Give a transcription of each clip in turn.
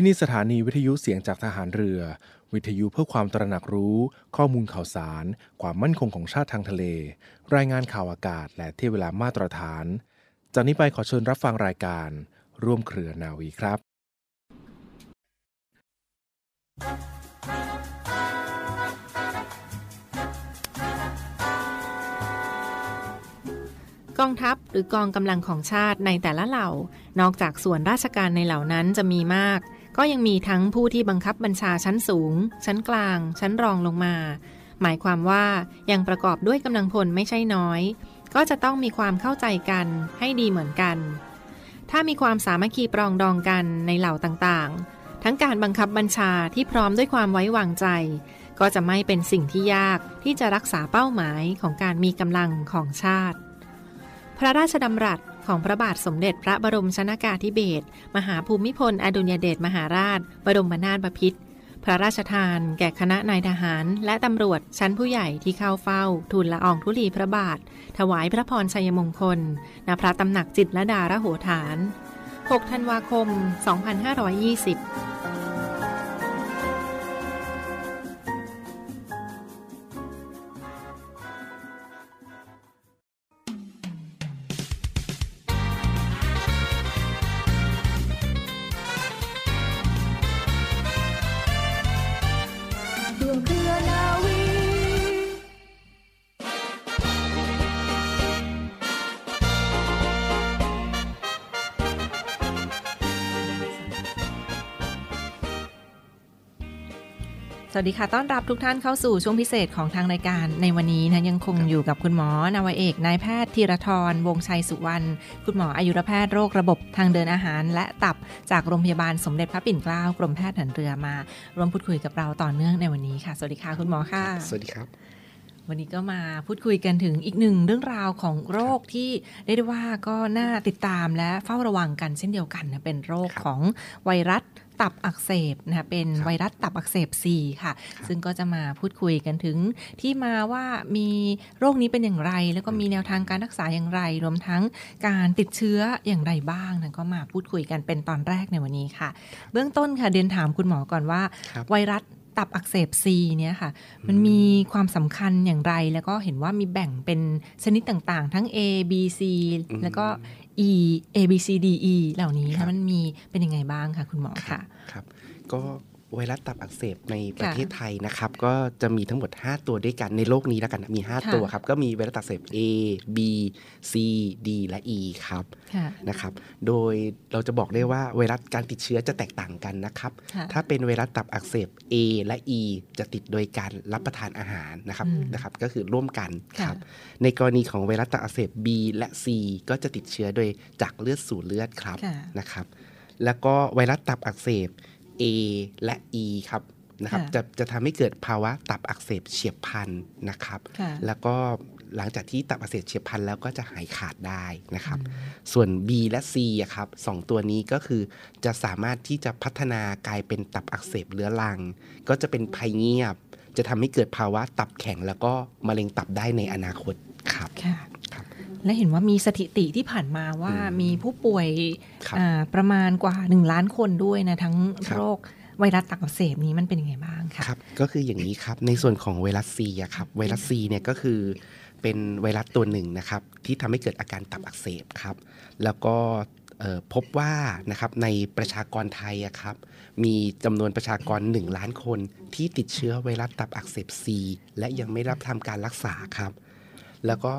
ที่นี่สถานีวิทยุเสียงจากทหารเรือ วิทยุเพื่อความตระหนักรู้ ข้อมูลข่าวสาร ความมั่นคงของชาติทางทะเล รายงานข่าวอากาศ และเที่ยเวลามาตรฐาน จากนี้ไปขอเชิญรับฟังรายการ ร่วมเครือนาวีครับ กองทัพหรือกองกำลังของชาติในแต่ละเหล่า นอกจากส่วนราชการในเหล่านั้นจะมีมาก ก็ยังมีทั้งผู้ที่บังคับบัญชาชั้นสูง ชั้นกลาง ชั้นรองลงมา หมายความว่ายังประกอบด้วยกำลังพลไม่ใช่น้อย ก็จะต้องมีความเข้าใจกันให้ดีเหมือนกัน ถ้ามีความสามัคคีปรองดองกันในเหล่าต่างๆ ทั้งการบังคับบัญชาที่พร้อมด้วยความไว้วางใจ ก็จะไม่เป็นสิ่งที่ยากที่จะรักษาเป้าหมายของการมีกำลังของชาติ พระราชดำรัส ของพระบาทสมเด็จพระบรมชนากาธิเบศรมหาภูมิพล อดุญเดชมหาราช บรมนาถบพิตรพระราชทาน แก่คณะนายทหาร และตำรวจชั้นผู้ใหญ่ที่เข้าเฝ้า ทูลละอองธุลีพระบาท ถวายพระพรชัยมงคล ณ พระตำหนักจิตรลดาระโหฐาน 6 ธันวาคม 2520 วัสดีค่ะ ต้อนรับทุกท่านเข้าสู่ช่วงพิเศษของทางรายการ ในวันนี้นะยังคงอยู่กับคุณหมอนาวาเอกนายแพทย์ธีรทรวงชัยสุวรรณคุณหมออายุรแพทย์โรคระบบทางเดินอาหาร และตับจากโรงพยาบาลสมเด็จพระปิ่นเกล้ากรมแพทย์ทหารเรือมาร่วมพูดคุยกับเราต่อเนื่องในวันนี้ค่ะ สวัสดีค่ะคุณหมอค่ะ สวัสดีครับวันนี้ก็มาพูดคุยกันถึงอีกหนึ่งเรื่องราวของโรคที่เรียกได้ว่าก็น่าติดตามและเฝ้าระวังกันเช่นเดียวกันนะเป็นโรคครับของไวรัส ตับอักเสบนะคะเป็นครับไวรัสตับอักเสบ4ค่ะครับซึ่งก็จะมาพูดคุยกันถึงที่มาว่ามีโรคนี้เป็นอย่างไร แล้วก็มีแนวทางการรักษาอย่างไร รวมทั้งการติดเชื้ออย่างไรบ้างนะก็มาพูดคุยกันเป็นตอนแรกในวันนี้ค่ะ เบื้องต้นค่ะเดียนถามคุณหมอก่อนว่าครับไวรัสตับอักเสบ C เนี่ยค่ะ มันมีความสำคัญอย่างไร แล้วก็เห็นว่ามีแบ่งเป็นชนิดต่างๆ ทั้ง A B C อืมแล้วก็ E A B C D E เหล่านี้ครัค่ะบมันมีเป็นยังไงบ้างคะคุณหมอค่ะครับ ก็ ไวรัสตับอักเสบในประค่ะเทศไทยนะครับ ก็จะมีทั้งหมด 5 ตัวด้วยกันในโลกนี้แล้วกันนะมีค่ะ5ตัวครับ ก็มีไวรัสตับอักเสบ A B C D และ E ครับค่ะนะครับ โดยเราจะบอกได้ว่าไวรัสการติดเชื้อจะแตกต่างกันนะครับค่ะถ้าเป็นไวรัสตับอักเสบ A และ E จะติดโดยการรับประทานอาหารนะครับอืมนะครับ ก็คือร่วมกันคค่ะรับ ในกรณีของไวรัสตับอักเสบ B และ C ก็จะติดเชื้อโดยจากเลือดสู่เลือดครับค่ะนะครับ แล้วก็ไวรัสตับอักเสบ A และ E ครับนะครับค่ะจะจะทำให้เกิดภาวะตับอักเสบเฉียบพลันนะครับค่ะแล้วก็หลังจากที่ตับอักเสบเฉียบพลันแล้วก็จะหายขาดได้นะครับ ส่วน B และ C อะครับสองตัวนี้ก็คือจะสามารถที่จะพัฒนากลายเป็นตับอักเสบเรื้อรัง ก็จะเป็นภัยเงียบ จะทำให้เกิดภาวะตับแข็งแล้วก็มะเร็งตับได้ในอนาคตครับค่ะครับ และเห็นว่ามีสถิติที่ผ่านมาว่าอืมมีผู้ป่วยครับอ่าประมาณกว่า 1 ล้านคนด้วยนะ ทั้งครับโรคไวรัสตับอักเสบนี้มันเป็นยังไงบ้างคะครับ ก็คืออย่างนี้ครับในส่วนของไวรัสซีอะครับไวรัสซีเนี่ยก็คือเป็นไวรัสตัวหนึ่งนะครับ ที่ทำให้เกิดอาการตับอักเสบครับ แล้วก็เอ่อพบว่านะครับในประชากรไทยอะครับมีจำนวนประชากร 1 ล้านคนที่ติดเชื้อไวรัสตับอักเสบซีและยังไม่รับทำการรักษาครับ แล้วก็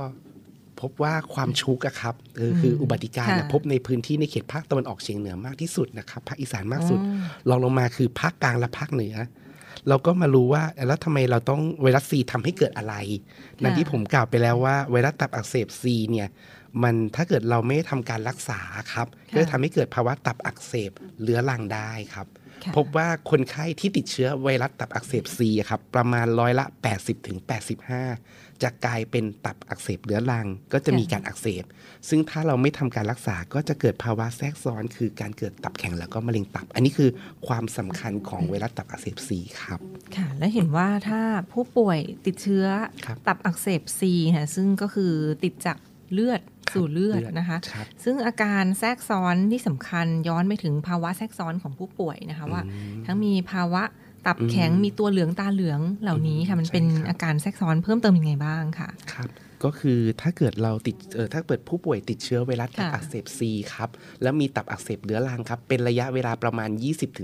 พบว่าความชุกอะครับเออคืออุบัติการณ์เนี่ยค่ะพบในพื้นที่ในเขตภาคตะวันออกเฉียงเหนือมากที่สุดนะครับภาคอีสานมากสุดอืมรองลงมาคือภาคกลางและภาคเหนือ เราก็มารู้ว่าแล้วทำไมเราต้องไวรัสซีทำให้เกิดอะไรดังที่ผมกล่าวไปแล้วว่าไวรัสตับอักเสบซีเนี่ยมันถ้าเกิดเราไม่ทำการรักษาครับค่ะก็จะทำให้เกิดภาวะตับอักเสบเรื้อรังได้ครับค่ะพบว่าคนไข้ที่ติดเชื้อไวรัสตับอักเสบซีอะครับประมาณร้อยละ 80ถึง85 จะกลายเป็นตับอักเสบเรื้อรัง ก็จะมีการอักเสบ ซึ่งถ้าเราไม่ทำการรักษาก็จะเกิดภาวะแทรกซ้อน คือการเกิดตับแข็งแล้วก็มะเร็งตับ อันนี้คือความสำคัญของไวรัสตับอักเสบซีครับค่ะ และเห็นว่าถ้าผู้ป่วยติดเชื้อครับตับอักเสบซีค่ะซึ่งก็คือติดจากเลือดสู่เลือดเลือดนะคะครับซึ่งอาการแทรกซ้อนที่สำคัญย้อนไปถึงภาวะแทรกซ้อนของผู้ป่วยนะคะว่าอืมทั้งมีภาวะ ตับแข็งอืมมีตัวเหลืองตาเหลืองเหล่านี้ค่ะ มันเป็นใช่ครับอาการแทรกซ้อนเพิ่มเติมยังไงบ้างค่ะครับก็คือถ้าเกิดเราติดเออถ้าเกิดผู้ป่วยติดเชื้อไวรัสตับค่ะอักเสบซีครับแล้วมีตับอักเสบเรื้อรังครับเป็นระยะเวลาประมาณ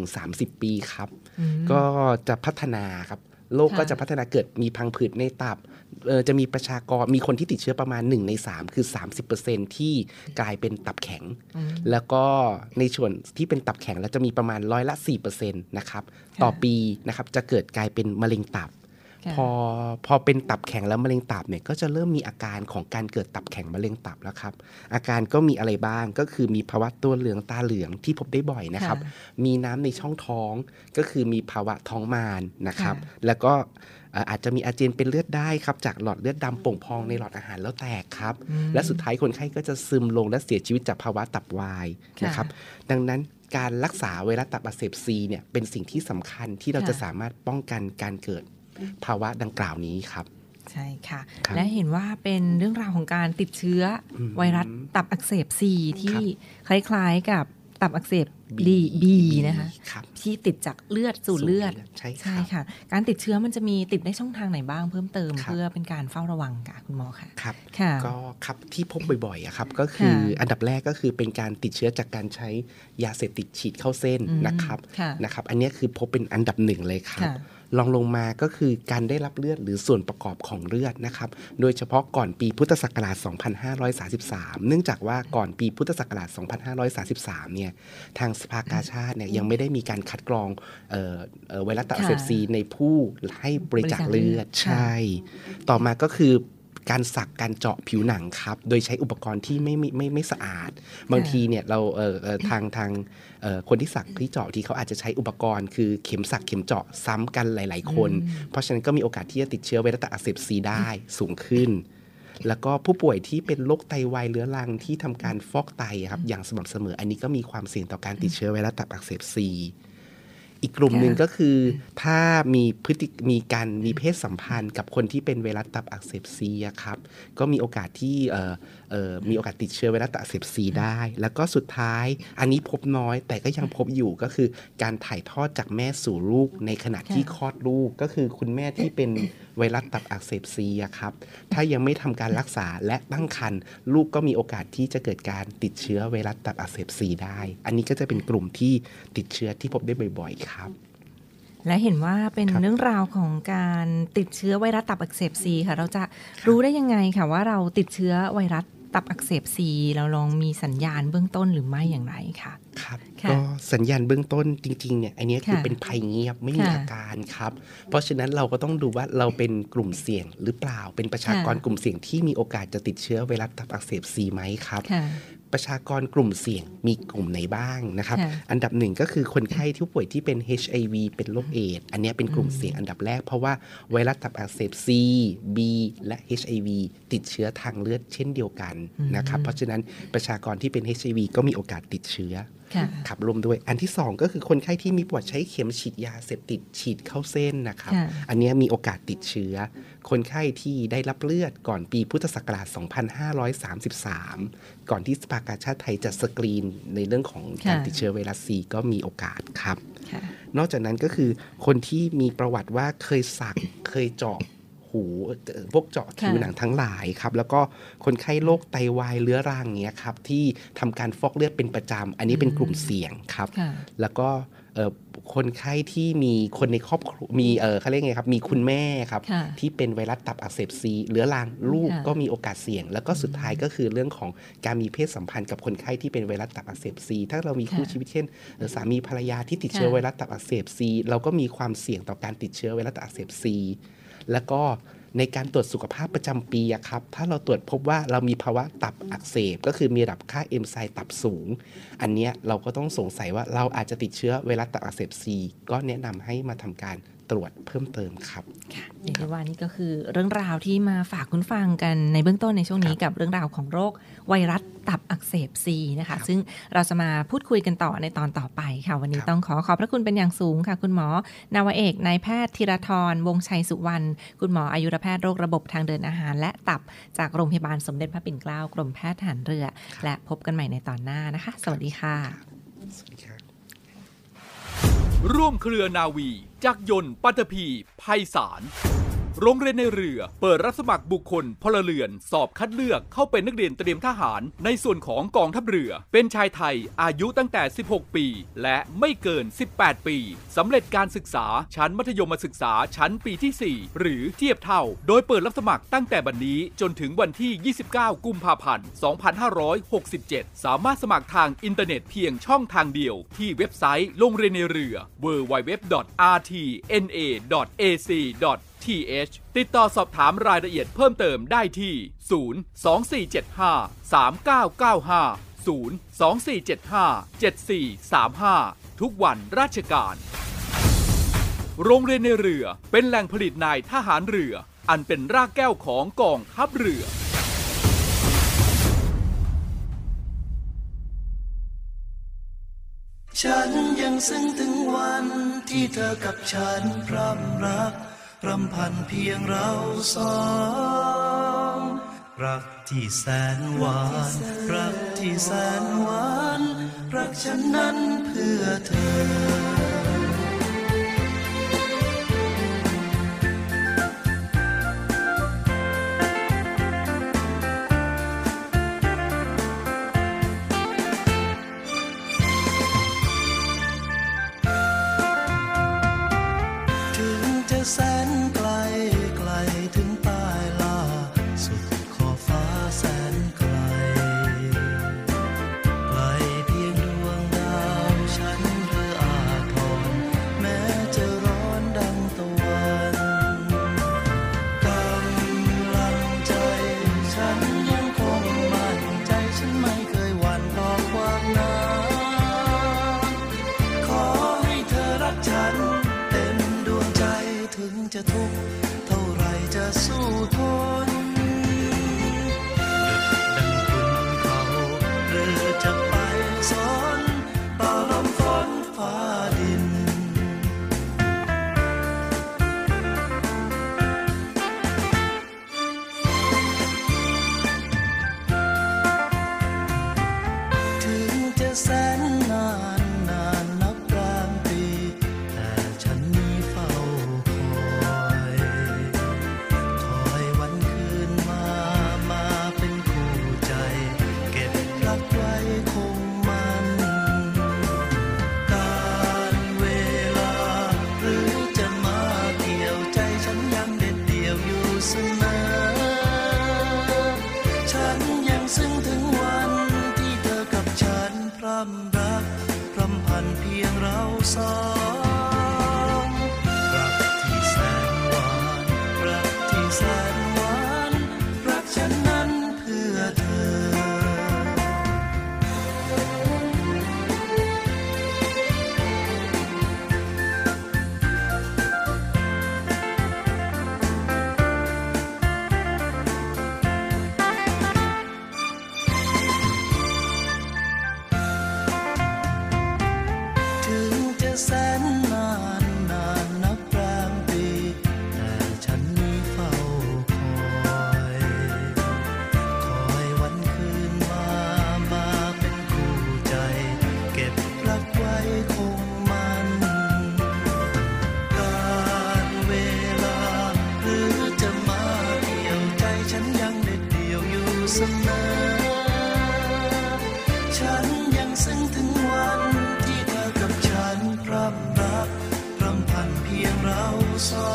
20-30 ปีครับอืมก็จะพัฒนาครับโรคค่ะก็จะพัฒนาเกิดมีพังผืดในตับเออ จะมีประชากรมีคนที่ติดเชื้อประมาณ 1 ใน 3 คือ 30%ที่กลายเป็นตับแข็งอืมแล้วก็ในส่วนที่เป็นตับแข็งแล้วจะมีประมาณร้อยละ4%นะครับค่ะต่อปีนะครับจะเกิดกลายเป็นมะเร็งตับค่ะพอพอเป็นตับแข็งแล้วมะเร็งตับเนี่ยก็จะเริ่มมีอาการของการเกิดตับแข็งมะเร็งตับแล้วครับ อาการก็มีอะไรบ้างก็คือมีภาวะตัวเหลืองตาเหลืองที่พบได้บ่อยนะครับ มีน้ำในช่องท้องก็คือมีภาวะท้องมารนะครับค่ะแล้วก็เอ่ออาจจะมีอาเจียนเป็นเลือดได้ครับจากหลอดเลือดดำโป่งพองในหลอดอาหารแล้วแตกครับอืมและสุดท้ายคนไข้ก็จะซึมลงและเสียชีวิตจากภาวะตับวายค่ะนะครับดังนั้นการรักษาไวรัสตับอักเสบซีเนี่ยเป็นสิ่งที่สำคัญที่เราค่ะจะสามารถป้องกันการเกิดภาวะดังกล่าวนี้ครับใช่ค่ะครับและเห็นว่าเป็นเรื่องราวของการติดเชื้ออมไวรัสตับอักเสบซีที่คล้ายๆกับ ตับอักเสบ B ดีบีนะคะครับที่ติดจากเลือดสู่เลือดใช่คใช่รับค่ะ การติดเชื้อมันจะมีติดได้ช่องทางไหนบ้างเพิ่มเติมครับเพื่อเป็นการเฝ้าระวังค่ะคุณหมอค่ะครับค่ะก็ครับที่พบบ่อยๆอะครับก็คือค่ะอันดับแรกก็คือเป็นการติดเชื้อจากการใช้ยาเสพติดฉีดเข้าเส้นอืมนะครับค่ะนะครับ อันเนี้ยคือพบเป็นอันดับหนึ่งเลยครับค่ะ ลองลงมาก็คือการได้รับเลือดหรือส่วนประกอบของเลือดนะครับ โดยเฉพาะก่อนปีพุทธศักราช 2533 เนื่องจากว่าก่อนปีพุทธศักราช 2533 เนี่ย ทางสภากาชาติเนี่ยยังไม่ได้มีการคัดกรองเอ่อเอ่อไวรัสตับอักเสบซีในผู้ให้บริจาคเลือดบริจาคเลือดใช่ ต่อมาก็คือ การสักการเจาะผิวหนังครับ โดยใช้อุปกรณ์ที่ไม่ไม่ไม่ไม่สะอาด บางทีเนี่ยเราเอ่อเอ่อทางทางเอ่อคนที่สักที่เจาะที่เขาอาจจะใช้อุปกรณ์คือเข็มสักเข็มเจาะซ้ำกันหลาย ๆ คน เพราะฉะนั้นก็มีโอกาสที่จะติดเชื้อไวรัสตับอักเสบซีได้สูงขึ้นแล้วก็ผู้ป่วยที่เป็นโรคไตวายเรื้อรังที่ทำการฟอกไตอะครับอย่างสม่ำเสมอ อันนี้ก็มีความเสี่ยงต่อการติดเชื้อไวรัสตับอักเสบซี อีกกลุ่มหนึ่งก็คือถ้ามีพฤติมีการมีเพศสัมพันธ์กับคนที่เป็นไวรัสตับอักเสบซีอะครับก็มีโอกาสที่เอ่อเอ่อมีโอกาสติดเชื้อไวรัสตับอักเสบซีได้ แล้วก็สุดท้ายอันนี้พบน้อยแต่ก็ยังพบอยู่ก็คือการถ่ายทอดจากแม่สู่ลูกในขณะที่คลอดลูกก็คือคุณแม่ที่เป็น ไวรัสตับอักเสบซีอะครับ ถ้ายังไม่ทำการรักษาและตั้งครรภ์ลูกก็มีโอกาสที่จะเกิดการติดเชื้อไวรัสตับอักเสบซีได้ อันนี้ก็จะเป็นกลุ่มที่ติดเชื้อที่พบได้บ่อย ๆ ครับและเห็นว่าเป็นครับเรื่องราวของการติดเชื้อไวรัสตับอักเสบซีค่ะ เราจะรู้ได้ยังไงค่ะว่าเราติดเชื้อไวรัส ตับอักเสบซีเราลองมีสัญญาณเบื้องต้นหรือไม่อย่างไรค่ะครับค่ะก็สัญญาณเบื้องต้นจริงๆเนี่ยอันเนี้ยคือค่ะเป็นภัยเงียบไม่มีค่ะอาการครับ เพราะฉะนั้นเราก็ต้องดูว่าเราเป็นกลุ่มเสี่ยงหรือเปล่าเป็นประชากรค่ะกลุ่มเสี่ยงที่มีโอกาสจะติดเชื้อไวรัสตับอักเสบซีไหมครับค่ะประชากรกลุ่มเสี่ยงมีกลุ่มไหนบ้างนะครับค่ะอันดับหนึ่งก็คือคนไข้ที่ป่วยที่เป็น HIV เป็นโรคเอดส์อันเนี้ยเป็นกลุ่มเสี่ยงอันดับแรก เพราะว่าไวรัสตับอักเสบ C B และ HIV ติดเชื้อทางเลือดเช่นเดียวกันนะครับ เพราะฉะนั้นประชากรที่เป็น HIV ก็มีโอกาสติดเชื้อค่ะ ขับรวมด้วย อันที่ 2 ก็คือคนไข้ที่มีประวัติใช้เข็มฉีดยาเสพติดฉีดเข้าเส้นนะครับค่ะอันเนี้ยมีโอกาสติดเชื้อ คนไข้ที่ได้รับเลือดก่อนปีพุทธศักราช 2533 ก่อนที่สภากาชาติไทยจะสกรีนในเรื่องของการค่ะติดเชื้อไวรัสซีก็มีโอกาสครับค่ะนอกจากนั้นก็คือคนที่มีประวัติว่าเคยสักเคยเจาะ หูเอ่อพวกเจาะผิวค่ะหนังทั้งหลายครับ แล้วก็คนไข้โรคไตวายเรื้อรังเนี้ยครับที่ทำการฟอกเลือดเป็นประจำอันนี้เป็นกลุ่มเสี่ยงครับค่ะแล้วก็เอ่อคนไข้ที่มีคนในครอบครัวมีเออเขาเรียกไงครับ มีคุณแม่ครับค่ะที่เป็นไวรัสตับอักเสบซีเรื้อรังลูกค่ะก็มีโอกาสเสี่ยง แล้วก็สุดท้ายก็คือเรื่องของการมีเพศสัมพันธ์กับคนไข้ที่เป็นไวรัสตับอักเสบซีถ้าเรามีคู่ค่ะชีวิตเช่นเอ่อสามีภรรยาที่ติดเชื้อค่ะไวรัสตับอักเสบซีเราก็มีความเสี่ยงต่อการติดเชื้อไวรัสตับอักเสบซี แล้วก็ในการตรวจสุขภาพประจำปีครับ ถ้าเราตรวจพบว่าเรามีภาวะตับอักเสบ ก็คือมีระดับค่าเอนไซม์ตับสูง อันเนี้ยเราก็ต้องสงสัยว่าเราอาจจะติดเชื้อไวรัสตับอักเสบซีก็แนะนำให้มาทำการ ตรวจเพิ่มเติมครับเรียกได้ว่านี่ก็คือเรื่องราวที่มาฝากคุณฟังกันในเบื้องต้นในช่วงนี้กับเรื่องราวของโรคไวรัสตับอักเสบซีนะคะ ซึ่งเราจะมาพูดคุยกันต่อในตอนต่อไปค่ะ วันนี้ครับต้องขอขอบพระคุณเป็นอย่างสูงค่ะ คุณหมอ นาวาเอกนายแพทย์ธีรทรวงชัยสุวรรณคุณหมออายุรแพทย์โรคระบบทางเดินอาหาร และตับจากโรงพยาบาลสมเด็จพระปิ่นเกล้ากรมแพทย์ทหารเรือ และพบกันใหม่ในตอนหน้านะคะ สวัสดีค่ะสวัสดีครับ ร่วมเครือนาวี จักรยนต์ปัตภีภัยสาร โรงเรียนนายเรือ เปิดรับสมัครบุคคลพลเรือน สอบคัดเลือกเข้าเป็นนักเรียนเตรียมทหาร ในส่วนของกองทัพเรือ เป็นชายไทย อายุตั้งแต่ 16 ปี และไม่เกิน 18 ปีสำเร็จการศึกษาชั้นมัธยมศึกษาชั้นปีที่ 4 หรือเทียบเท่า โดยเปิดรับสมัครตั้งแต่บัดนนี้จนถึงวันที่ 29 กุมภาพันธ์ 2567 สามารถสมัครทางอินเทอร์เน็ตเพียงช่องทางเดียว ที่เว็บไซต์โรงเรียนนายเรือ www.rtna.ac th ติดต่อสอบถามรายละเอียดเพิ่มเติมได้ที่ 02475 3995 02475 7435 ทุกวันราชการ โรงเรียนในเรือเป็นแหล่งผลิตนายทหารเรือ อันเป็นรากแก้วของกองทัพเรือฉันยังซึ้งถึงวันที่เธอกับฉันพร่ำรัก รำพันเพียงเราสองรักที่แสนหวาน รักที่แสนหวาน รักฉันนั้นเพื่อเธอ song.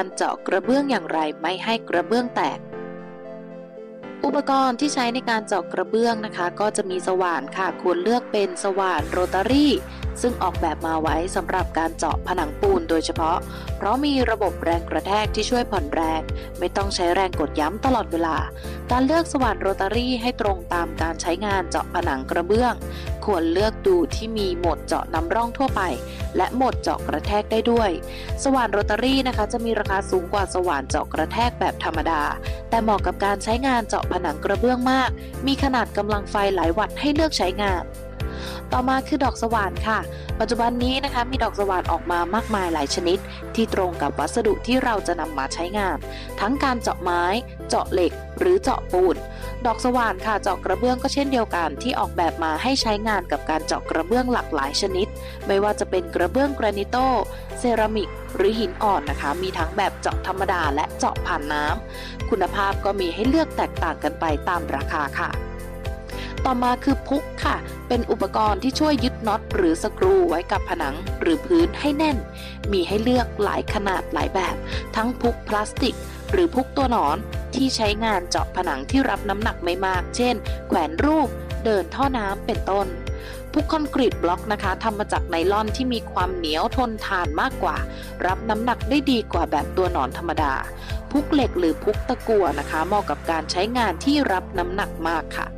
การเจาะกระเบื้องอย่างไรไม่ให้กระเบื้องแตก อุปกรณ์ที่ใช้ในการเจาะกระเบื้องนะคะ ก็จะมีสว่านค่ะควรเลือกเป็นสว่านโรตารี่ ซึ่งออกแบบมาไว้สำหรับการเจาะผนังปูนโดยเฉพาะ เพราะมีระบบแรงกระแทกที่ช่วยผ่อนแรง ไม่ต้องใช้แรงกดย้ำตลอดเวลา การเลือกสว่านโรตารี่ให้ตรงตามการใช้งานเจาะผนังกระเบื้องควรเลือกดูที่มีโหมดเจาะนำร่องทั่วไป และโหมดเจาะกระแทกได้ด้วย สว่านโรตารี่นะคะ จะมีราคาสูงกว่าสว่านเจาะกระแทกแบบธรรมดา แต่เหมาะกับการใช้งานเจาะผนังกระเบื้องมาก มีขนาดกำลังไฟหลายวัตต์ให้เลือกใช้งาน ต่อมาคือดอกสว่านค่ะ ปัจจุบันนี้นะคะมีดอกสว่านออกมามากมายหลายชนิด ที่ตรงกับวัสดุที่เราจะนำมาใช้งาน ทั้งการเจาะไม้ เจาะเหล็ก หรือเจาะปูน ดอกสว่านค่ะเจาะกระเบื้องก็เช่นเดียวกันที่ออกแบบมาให้ใช้งานกับการเจาะกระเบื้องหลากหลายชนิด ไม่ว่าจะเป็นกระเบื้องแกรนิโตเซรามิก หรือหินอ่อนนะคะ มีทั้งแบบเจาะธรรมดาและเจาะผ่านน้ำคุณภาพก็มีให้เลือกแตกต่างกันไปตามราคาค่ะ ต่อมาคือพุกค่ะ เป็นอุปกรณ์ที่ช่วยยึดน็อตหรือสกรูไว้กับผนังหรือพื้นให้แน่น มีให้เลือกหลายขนาดหลายแบบ ทั้งพุกพลาสติก หรือพุกตัวหนอนที่ใช้งานเจาะผนังที่รับน้ำหนักไม่มาก เช่น แขวนรูป เดินท่อน้ำเป็นต้นพุกคอนกรีตบล็อกนะคะทำมาจากไนลอนที่มีความเหนียวทนทานมากกว่า รับน้ำหนักได้ดีกว่าแบบตัวหนอนธรรมดา พุกเหล็กหรือพุกตะกั่วนะคะเหมาะกับการใช้งานที่รับน้ำหนักมากค่ะ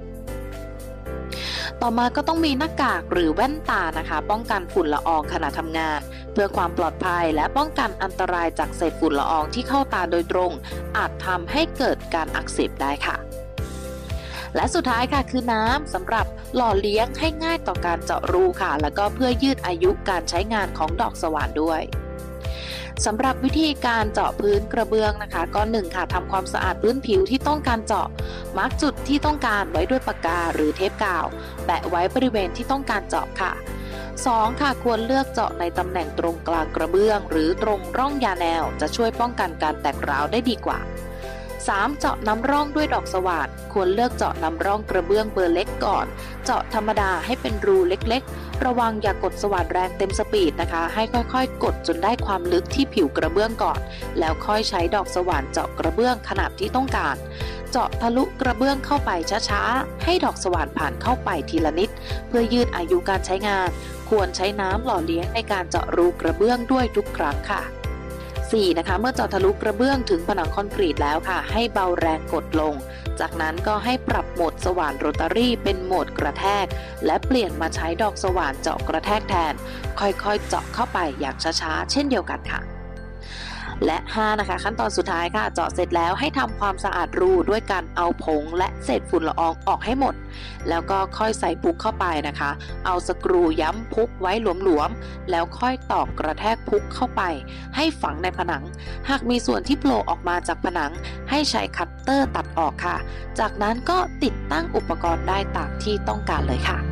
ต่อมาก็ต้องมีหน้ากากหรือแว่นตานะคะ ป้องกันฝุ่นละอองขณะทำงาน เพื่อความปลอดภัยและป้องกันอันตรายจากเศษฝุ่นละอองที่เข้าตาโดยตรง อาจทำให้เกิดการอักเสบได้ค่ะและสุดท้ายค่ะคือน้ำสำหรับหล่อเลี้ยงให้ง่ายต่อการเจาะรูค่ะ แล้วก็เพื่อยืดอายุการใช้งานของดอกสว่านด้วย สำหรับวิธีการเจาะพื้นกระเบื้องนะคะก็หนึ่งค่ะทำความสะอาดพื้นผิวที่ต้องการเจาะ มาร์กจุดที่ต้องการไว้ด้วยปากกาหรือเทปกาว แปะไว้บริเวณที่ต้องการเจาะค่ะ 2. ค่ะควรเลือกเจาะในตำแหน่งตรงกลางกระเบื้อง หรือตรงร่องยาแนว จะช่วยป้องกันการแตกร้าวได้ดีกว่า 3. เจาะน้ำร่องด้วยดอกสว่านควรเลือกเจาะน้ำร่องกระเบื้องเบอร์เล็กก่อน เจาะธรรมดาให้เป็นรูเล็กๆ ระวังอย่ากดสว่านแรงเต็มสปีดนะคะ ให้ค่อยๆ กดจนได้ความลึกที่ผิวกระเบื้องก่อน แล้วค่อยใช้ดอกสว่านเจาะกระเบื้องขนาดที่ต้องการ เจาะทะลุกระเบื้องเข้าไปช้าๆ ให้ดอกสว่านผ่านเข้าไปทีละนิด เพื่อยืดอายุการใช้งาน ควรใช้น้ำหล่อเลี้ยงในการเจาะรูกระเบื้องด้วยทุกครั้งค่ะ 4. นะคะ เมื่อเจาะทะลุกระเบื้องถึงผนังคอนกรีตแล้วค่ะ ให้เบาแรงกดลง จากนั้นก็ให้ปรับโหมดสว่านโรตารี่เป็นโหมดกระแทก และเปลี่ยนมาใช้ดอกสว่านเจาะกระแทกแทน ค่อยๆ เจาะเข้าไปอย่างช้าๆ เช่นเดียวกันค่ะ และ 5 นะคะ ขั้นตอนสุดท้ายค่ะ เจาะเสร็จแล้วให้ทำความสะอาดรูด้วยการเอาผงและเศษฝุ่นละอองออกให้หมด แล้วก็ค่อยใส่พุกเข้าไปนะคะ เอาสกรูย้ำพุกไว้หลวมๆแล้วค่อยตอกกระแทกพุกเข้าไป ให้ฝังในผนัง หากมีส่วนที่โผล่ออกมาจากผนัง ให้ใช้คัตเตอร์ตัดออกค่ะ จากนั้นก็ติดตั้งอุปกรณ์ได้ตามที่ต้องการเลยค่ะ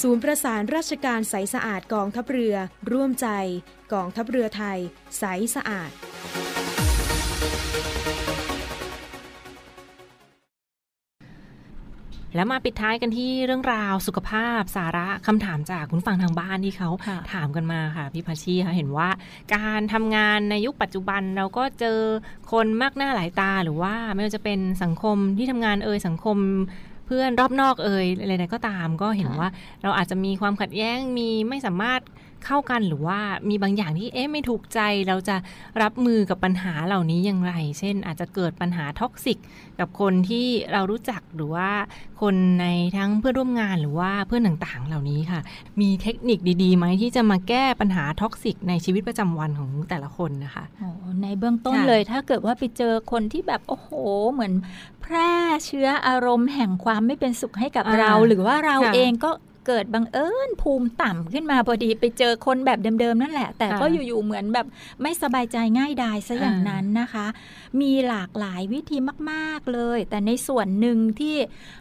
ศูนย์ประสานราชการใสสะอาดกองทัพเรือ ร่วมใจ กองทัพเรือไทย ใสสะอาด แล้วมาปิดท้ายกันที่เรื่องราวสุขภาพสาระคำถามจากคุณฟังทางบ้านที่เขาค่ะถามกันมาค่ะพี่พัชชีค่ะเห็นว่า การทำงานในยุคปัจจุบันเราก็เจอคนมากหน้าหลายตาหรือว่าไม่ว่าจะเป็นสังคมที่ทำงานเอ่ยสังคมเพื่อนรอบนอกเอ่ยอะไรใดก็ตามก็เห็นค่ะว่า เราอาจจะมีความขัดแย้งมีไม่สามารถเข้ากันหรือว่ามีบางอย่างที่เอ๊ะไม่ถูกใจเราจะรับมือกับปัญหาเหล่านี้อย่างไร เช่น อาจจะเกิดปัญหา toxic กับคนที่เรารู้จักหรือว่า คนในทั้งเพื่อนร่วมงานหรือว่าเพื่อนต่างๆ เหล่านี้ค่ะ มีเทคนิคดีๆไหมที่จะมาแก้ปัญหา toxic ในชีวิตประจำวันของแต่ละคนนะคะโอ้ในเบื้องต้นค่ะเลยถ้าเกิดว่าไปเจอคนที่แบบโอ้โห เหมือน แพร่เชื้ออารมณ์แห่งความไม่เป็นสุขให้กับอ่าเรา หรือว่าเราค่ะเองก็ เกิดบังเอิญภูมิต่ำขึ้นมาพอดีไปเจอคนแบบเดิมๆนั่นแหละ แต่ก็ค่ะอยู่ๆเหมือนแบบไม่สบายใจง่ายดายซะอย่างอ่านั้นนะคะ มีหลากหลายวิธีมาก ๆเลย แต่ในส่วนหนึ่งที่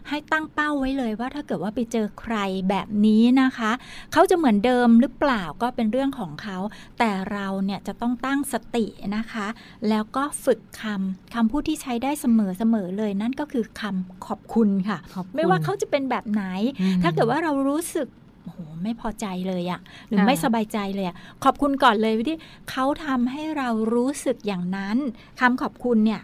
ให้ตั้งเป้าไว้เลยว่าถ้าเกิดว่าไปเจอใครแบบนี้นะคะ เขาจะเหมือนเดิมหรือเปล่าก็เป็นเรื่องของเขา แต่เราเนี่ยจะต้องตั้งสตินะคะ แล้วก็ฝึกคำคำพูดที่ใช้ได้เสมอเสมอเลยนั่นก็คือคำขอบคุณค่ะขอบคุณไม่ว่าเขาจะเป็นแบบไหนอืมถ้าเกิดว่าเรารู้สึกโอ้โหไม่พอใจเลยอะหรือค่ะไม่สบายใจเลยอะขอบคุณก่อนเลยที่เขาทำให้เรารู้สึกอย่างนั้นคำขอบคุณเนี่ย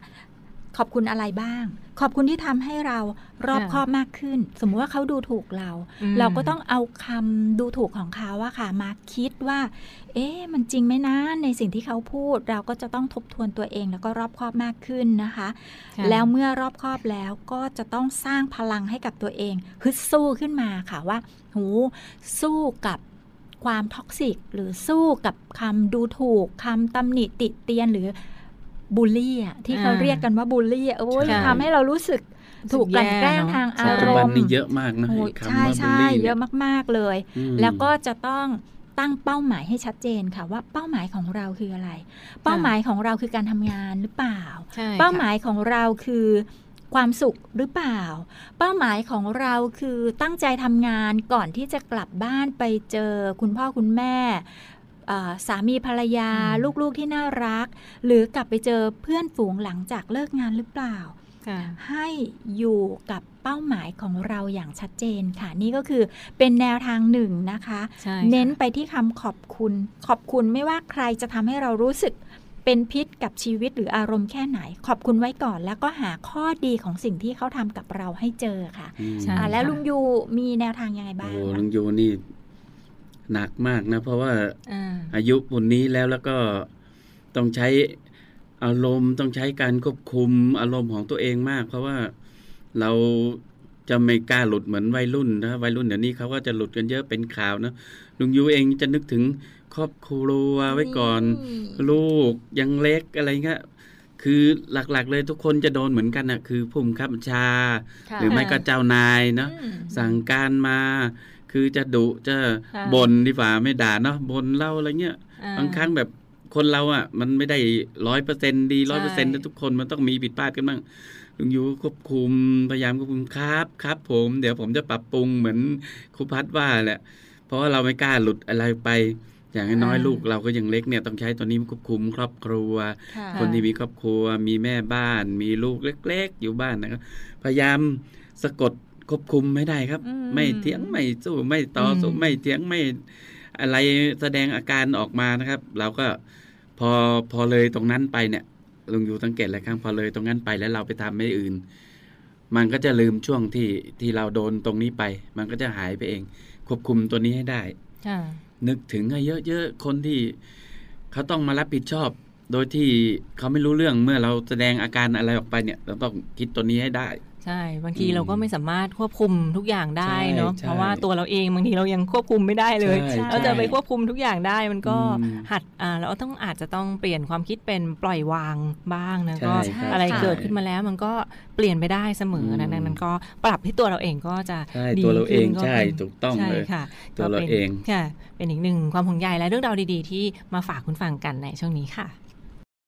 ขอบคุณอะไรบ้าง ขอบคุณที่ทำให้เรารอบค่ะคอบมากขึ้น สมมุติว่าเขาดูถูกเราอืมเราก็ต้องเอาคำดูถูกของเขาอะค่ะมาคิดว่า เอ๊ะมันจริงไหมนะในสิ่งที่เขาพูด เราก็จะต้องทบทวนตัวเองแล้วก็รอบคอบมากขึ้นนะคะค่ะแล้วเมื่อรอบคอบแล้วก็จะต้องสร้างพลังให้กับตัวเองฮึดสู้ขึ้นมาค่ะว่าหูสู้กับความท็อกซิกหรือสู้กับคำดูถูกคำตำหนิติเตียนหรือ บูลลี่อะที่เขาอ่าเรียกกันว่าบูลลี่อะโอ้ยใช่ทำให้เรารู้สึกถูกกลั่นแกล้งรู้สึกแย่เนอะทางอาปัจรจุบันมณ์นี่เยอะมากนะโอ้ยไอ้ใช่คำว่าบูลใช่ลี่เยเนี่ยอะมากๆเลยอืมแล้วก็จะต้องตั้งเป้าหมายให้ชัดเจนค่ะว่าเป้าหมายของเราคืออะไร เป้าหมายของเราคือการทำงานหรือเปล่าใช่ค่ะเป้าหมายของเราคือความสุขหรือเปล่า เป้าหมายของเราคือตั้งใจทำงานก่อนที่จะกลับบ้านไปเจอคุณพ่อคุณแม่เอ่อ สามีภรรยาอืมลูกๆที่น่ารัก หรือกลับไปเจอเพื่อนฝูงหลังจากเลิกงานหรือเปล่าค่ะให้อยู่กับเป้าหมายของเราอย่างชัดเจนค่ะ นี่ก็คือเป็นแนวทางหนึ่งนะคะใช่ค่ะเน้นไปที่คำขอบคุณ ขอบคุณไม่ว่าใครจะทำให้เรารู้สึกเป็นพิษกับชีวิตหรืออารมณ์แค่ไหน ขอบคุณไว้ก่อน แล้วก็หาข้อดีของสิ่งที่เขาทำกับเราให้เจอค่ะอืมใช่อ่าแล้วค่ะลุงยูมีแนวทางยังไงโอ้บ้างโหคะลุงยูนี่ หนักมากนะ เพราะว่าอ่าอายุปุ่นนี้แล้วแล้วก็ต้องใช้อารมณ์ต้องใช้การควบคุมอารมณ์ของตัวเองมาก เพราะว่าเราจะไม่กล้าหลุดเหมือนวัยรุ่นนะวัยรุ่นเดี๋ยวนี้เขาก็จะหลุดกันเยอะเป็นข่าวนะลุงยูเองจะนึกถึงครอบครัวไว้ก่อน ลูกยังเล็กอะไรเงี้ยคือหลักๆเลยทุกคนจะโดนเหมือนกันอะ คือผู้บังคับบัญชาค่ะหรือไม่ก็เจ้านายเนาะอืมสั่งการมา คือจะดุจะค่ะบ่นดีกว่าไม่ด่าเนาะบ่นเล่าอะไรเงี้ยอ่าบางครั้งแบบคนเราอะ มันไม่ได้ร้อยเปอร์เซ็นดีร้อยเปอร์เซ็นต์ใช่ทุกคนมันต้องมีผิดพลาดกันบ้างลุงยูควบคุมพยายามควบคุมครับครับ ผม เดี๋ยวผมจะปรับปรุงเหมือนครูพัดว่าแหละ เพราะว่าเราไม่กล้าหลุดอะไรไป อย่างน้อยๆลูกเราก็ยังเล็กเนี่ยต้องใช้ตัวนี้ควบคุมครอบครัวค่ะคนที่มีครอบครัว มีแม่บ้าน มีลูกเล็ก ๆ อยู่บ้านนะครับพยายามสะกด ควบคุมไม่ได้ครับอืมไม่เถียงไม่สู้ไม่ต่อสู้อืมไม่เถียงไม่อะไรแสดงอาการออกมานะครับ เราก็พอพอเลยตรงนั้นไปเนี่ยลุงอยู่สังเกตหลายครั้งพอเลยตรงนั้นไปแล้วเราไปทำไม่อื่น มันก็จะลืมช่วงที่ที่เราโดนตรงนี้ไป มันก็จะหายไปเอง ควบคุมตัวนี้ให้ได้ค่ะนึกถึงให้เยอะๆคนที่เขาต้องมารับผิดชอบ โดยที่เขาไม่รู้เรื่องเมื่อเราแสดงอาการอะไรออกไปเนี่ย เราต้องคิดตัวนี้ให้ได้ ใช่ บางทีอืมเราก็ไม่สามารถควบคุมทุกอย่างได้เนาะใช่เพราะว่าตัวเราเองบางทีเรายังควบคุมไม่ได้เลยใช่เราจะไปใช่ควบคุมทุกอย่างได้มันก็อืมหัดอ่าเราต้องอาจจะต้องเปลี่ยนความคิดเป็นปล่อยวางบ้างนะใช่ก็ครับอะไรใช่เกิดขึ้นมาแล้วมันก็เปลี่ยนไปได้เสมออืมดังนั้นก็ปรับที่ตัวเราเองก็จะใช่ดีตัวเราเองขึ้นก็ใช่เป็นถูกต้องใช่เลยค่ะตัวเราก็ป็นเองค่ะเป็นอีกหนึ่งความห่วงใยและเรื่องราวดี ๆ ที่มาฝากคุณฟังกันในช่วงนี้ค่ะ